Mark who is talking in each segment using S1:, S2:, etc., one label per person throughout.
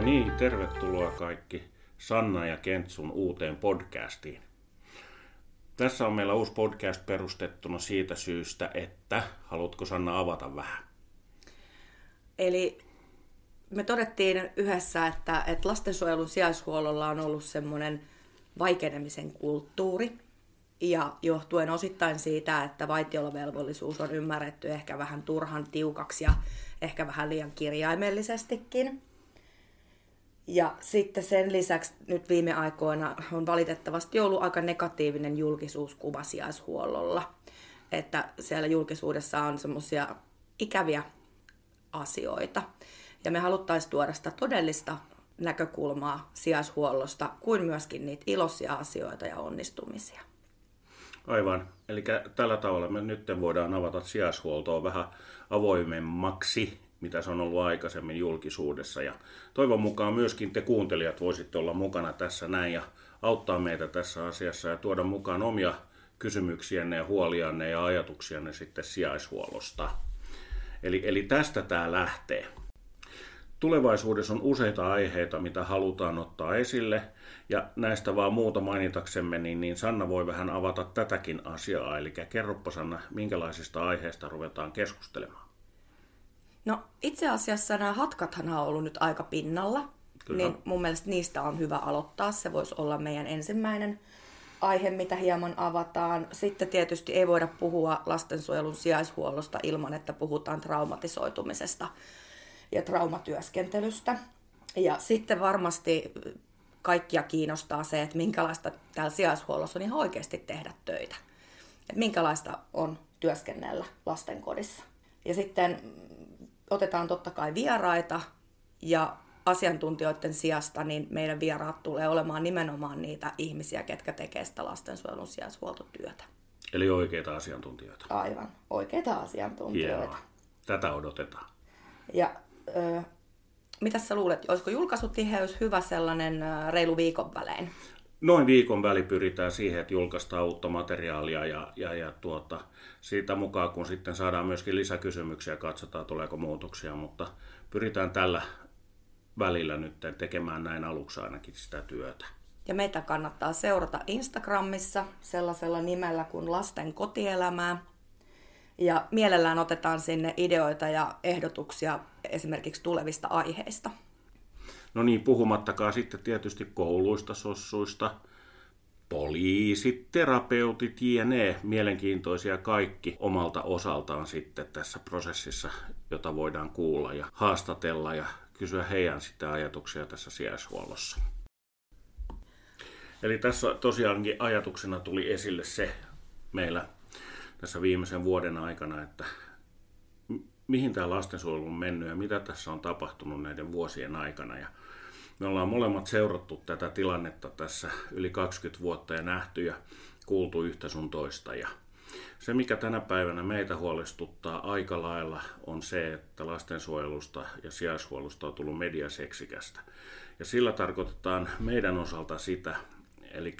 S1: No niin, tervetuloa kaikki Sanna ja Kentsun uuteen podcastiin. Tässä on meillä uusi podcast perustettuna siitä syystä, että haluatko Sanna avata vähän?
S2: Eli me todettiin yhdessä, että, että lastensuojelun sijaishuollolla on ollut semmoinen vaikenemisen kulttuuri. Ja johtuen osittain siitä, että vaitiolovelvollisuus on ymmärretty ehkä vähän turhan tiukaksi ja ehkä vähän liian kirjaimellisestikin. Ja sitten sen lisäksi nyt viime aikoina on valitettavasti ollut aika negatiivinen julkisuuskuva sijaishuollolla. Että siellä julkisuudessa on semmoisia ikäviä asioita. Ja me haluttaisiin tuoda sitä todellista näkökulmaa sijaishuollosta, kuin myöskin niitä iloisia asioita ja onnistumisia.
S1: Aivan. Eli tällä tavalla me nyt voidaan avata sijaishuoltoa vähän avoimemmaksi, mitä se on ollut aikaisemmin julkisuudessa. Ja toivon mukaan myöskin te kuuntelijat voisitte olla mukana tässä näin ja auttaa meitä tässä asiassa ja tuoda mukaan omia kysymyksiänne ja huolianne ja ajatuksianne sitten sijaishuollosta. Eli, eli tästä tämä lähtee. Tulevaisuudessa on useita aiheita, mitä halutaan ottaa esille, ja näistä vaan muuta mainitaksemme, niin, niin Sanna voi vähän avata tätäkin asiaa. Eli kerropa Sanna, minkälaisista aiheista ruvetaan keskustelemaan?
S2: No itse asiassa nämä hatkathan on ollut nyt aika pinnalla, Kyllä. niin mun mielestä niistä on hyvä aloittaa. Se voisi olla meidän ensimmäinen aihe, mitä hieman avataan. Sitten tietysti ei voida puhua lastensuojelun sijaishuollosta ilman, että puhutaan traumatisoitumisesta ja traumatyöskentelystä. Ja sitten varmasti kaikkia kiinnostaa se, että minkälaista täällä sijaishuollossa on ihan oikeasti tehdä töitä. Että minkälaista on työskennellä lastenkodissa. Ja sitten otetaan totta kai vieraita ja asiantuntijoiden sijasta, niin meidän vieraat tulee olemaan nimenomaan niitä ihmisiä, ketkä tekee sitä lastensuojelun sijaishuoltotyötä.
S1: Eli oikeita asiantuntijoita.
S2: Aivan, oikeita asiantuntijoita. Hienoa.
S1: Tätä odotetaan.
S2: Ja ö, mitä sä luulet, olisiko julkaisutiheys hyvä sellainen reilu viikon välein?
S1: Noin viikon väli pyritään siihen, että julkaistaan uutta materiaalia ja, ja, ja tuota, siitä mukaan, kun sitten saadaan myöskin lisäkysymyksiä, katsotaan tuleeko muutoksia, mutta pyritään tällä välillä nyt tekemään näin aluksi ainakin sitä työtä.
S2: Ja meitä kannattaa seurata Instagramissa sellaisella nimellä kuin Lasten kotielämää. Ja mielellään otetaan sinne ideoita ja ehdotuksia esimerkiksi tulevista aiheista.
S1: No niin, puhumattakaan sitten tietysti kouluista, sossuista, poliisit, terapeutit, jne. Mielenkiintoisia kaikki omalta osaltaan sitten tässä prosessissa, jota voidaan kuulla ja haastatella ja kysyä heidän sitä ajatuksia tässä sijaishuollossa. Eli tässä tosiaankin ajatuksena tuli esille se meillä tässä viimeisen vuoden aikana, että mihin tämä lastensuojelu on mennyt ja mitä tässä on tapahtunut näiden vuosien aikana. Ja me ollaan molemmat seurattu tätä tilannetta tässä yli 20 vuotta ja nähty ja kuultu yhtä sun toista. Ja se, mikä tänä päivänä meitä huolestuttaa aika lailla, on se, että lastensuojelusta ja sijaishuollosta on tullut mediaseksikästä. Ja sillä tarkoitetaan meidän osalta sitä, eli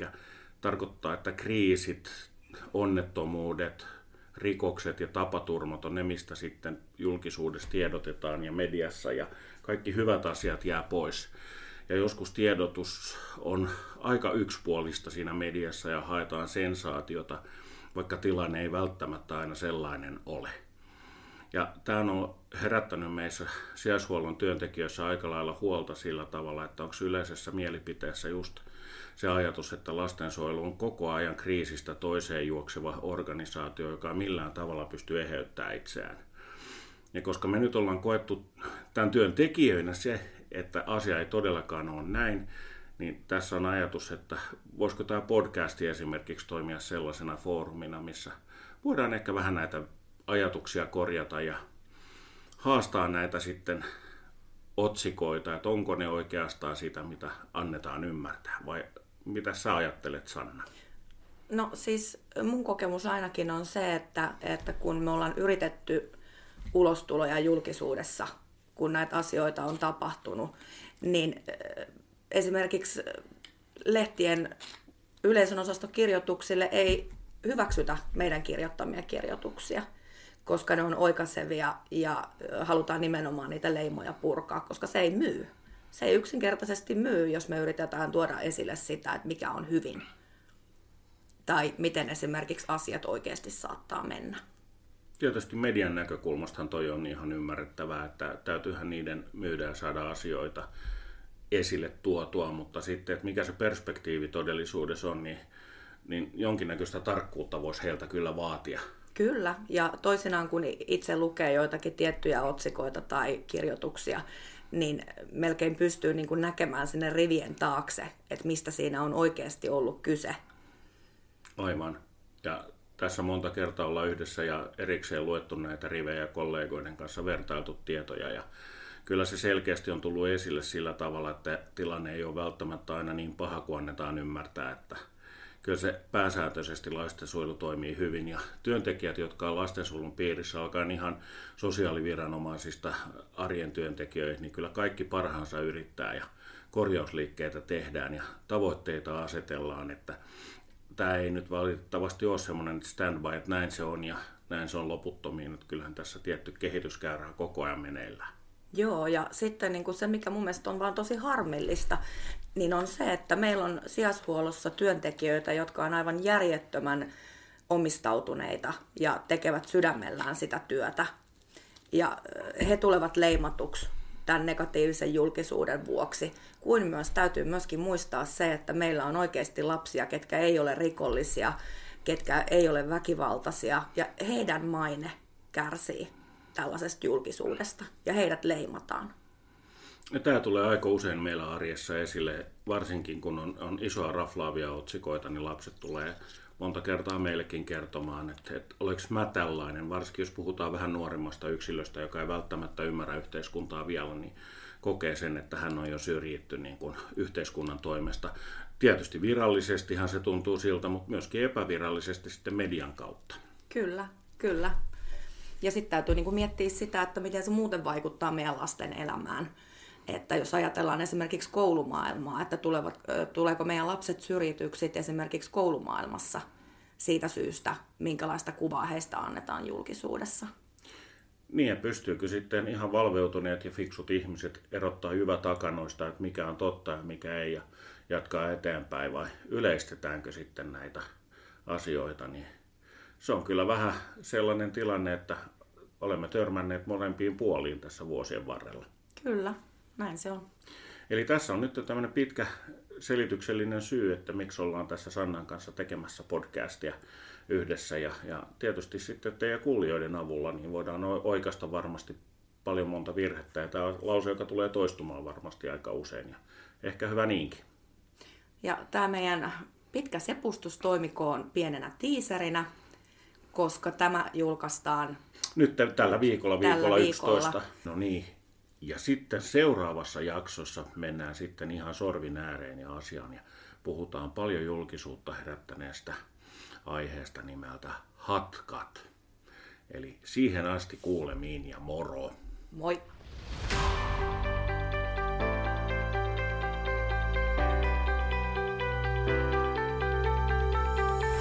S1: tarkoittaa, että kriisit, onnettomuudet, rikokset ja tapaturmat on ne, mistä sitten julkisuudessa tiedotetaan ja mediassa ja kaikki hyvät asiat jää pois. Ja joskus tiedotus on aika yksipuolista siinä mediassa ja haetaan sensaatiota, vaikka tilanne ei välttämättä aina sellainen ole. Ja tämä on herättänyt meissä sijaishuollon työntekijöissä aika lailla huolta sillä tavalla, että onko yleisessä mielipiteessä just se ajatus, että lastensuojelu on koko ajan kriisistä toiseen juokseva organisaatio, joka millään tavalla pystyy eheyttämään itseään. Ja koska me nyt ollaan koettu tämän työn tekijöinä se, että asia ei todellakaan ole näin, niin tässä on ajatus, että voisiko tämä podcasti esimerkiksi toimia sellaisena foorumina, missä voidaan ehkä vähän näitä ajatuksia korjata ja haastaa näitä sitten otsikoita, että onko ne oikeastaan sitä, mitä annetaan ymmärtää, vai mitä sä ajattelet, Sanna?
S2: No siis mun kokemus ainakin on se, että, että kun me ollaan yritetty ulostuloja julkisuudessa, kun näitä asioita on tapahtunut, niin esimerkiksi lehtien yleisön osastokirjoituksille ei hyväksytä meidän kirjoittamia kirjoituksia, koska ne on oikaisevia ja halutaan nimenomaan niitä leimoja purkaa, koska se ei myy. Se ei yksinkertaisesti myy, jos me yritetään tuoda esille sitä, että mikä on hyvin. Tai miten esimerkiksi asiat oikeasti saattaa mennä.
S1: Tietysti median näkökulmastahan toi on ihan ymmärrettävää, että täytyyhän niiden myydä ja saada asioita esille tuotua, mutta sitten, että mikä se perspektiivi todellisuudessa on, niin, niin jonkinnäköistä tarkkuutta voisi heiltä kyllä vaatia.
S2: Kyllä, ja toisinaan kun itse lukee joitakin tiettyjä otsikoita tai kirjoituksia, niin melkein pystyy niin kuin näkemään sinne rivien taakse, että mistä siinä on oikeasti ollut kyse.
S1: Aivan. Ja tässä monta kertaa ollaan yhdessä ja erikseen luettu näitä rivejä kollegoiden kanssa vertailtu tietoja ja kyllä se selkeästi on tullut esille sillä tavalla, että tilanne ei ole välttämättä aina niin paha kuin annetaan ymmärtää, että kyllä se pääsääntöisesti lastensuojelu toimii hyvin ja työntekijät, jotka on lastensuojelun piirissä, alkaen ihan sosiaaliviranomaisista arjen työntekijöihin, niin kyllä kaikki parhaansa yrittää ja korjausliikkeitä tehdään ja tavoitteita asetellaan, että tämä ei nyt valitettavasti ole semmoinen standby, että näin se on ja näin se on loputtomiin, että kyllähän tässä tietty kehityskäyrä koko ajan meneillään.
S2: Joo, ja sitten niin kuin se, mikä mun mielestä on vaan tosi harmillista, niin on se, että meillä on sijashuollossa työntekijöitä, jotka on aivan järjettömän omistautuneita ja tekevät sydämellään sitä työtä. Ja he tulevat leimatuksi tämän negatiivisen julkisuuden vuoksi, kuin myös täytyy myöskin muistaa se, että meillä on oikeasti lapsia, ketkä ei ole rikollisia, ketkä ei ole väkivaltaisia, ja heidän maine kärsii tällaisesta julkisuudesta, ja heidät leimataan.
S1: Ja tämä tulee aika usein meillä arjessa esille, varsinkin kun on, on isoa raflaavia otsikoita, niin lapset tulee monta kertaa meillekin kertomaan, että, että oliko mä tällainen, varsinkin jos puhutaan vähän nuoremmasta yksilöstä, joka ei välttämättä ymmärrä yhteiskuntaa vielä, niin kokee sen, että hän on jo syrjitty niin kuin yhteiskunnan toimesta. Tietysti virallisestihan se tuntuu siltä, mutta myöskin epävirallisesti sitten median kautta.
S2: Kyllä, kyllä. Ja sitten täytyy niin kuin miettiä sitä, että miten se muuten vaikuttaa meidän lasten elämään. Että jos ajatellaan esimerkiksi koulumaailmaa, että tulevat, tuleeko meidän lapset syrjityksi esimerkiksi koulumaailmassa siitä syystä, minkälaista kuvaa heistä annetaan julkisuudessa.
S1: Niin, ja pystyykö sitten ihan valveutuneet ja fiksut ihmiset erottaa hyvä takanoista, että mikä on totta ja mikä ei, ja jatkaa eteenpäin, vai yleistetäänkö sitten näitä asioita, niin se on kyllä vähän sellainen tilanne, että olemme törmänneet molempiin puoliin tässä vuosien varrella.
S2: Kyllä, näin se on.
S1: Eli tässä on nyt tämmöinen pitkä selityksellinen syy, että miksi ollaan tässä Sannan kanssa tekemässä podcastia yhdessä. Ja, ja tietysti sitten teidän kuulijoiden avulla niin voidaan oikasta varmasti paljon monta virhettä. Ja tämä on lause, joka tulee toistumaan varmasti aika usein. Ja ehkä hyvä niinkin.
S2: Ja tämä meidän pitkä sepustus toimikoon pienenä tiiserinä, koska tämä julkaistaan
S1: nyt tällä viikolla, viikolla, tällä 11. Viikolla. No niin, ja sitten seuraavassa jaksossa mennään sitten ihan sorvin ääreen ja asiaan ja puhutaan paljon julkisuutta herättäneestä aiheesta nimeltä Hatkat. Eli siihen asti kuulemiin ja moro.
S2: Moi.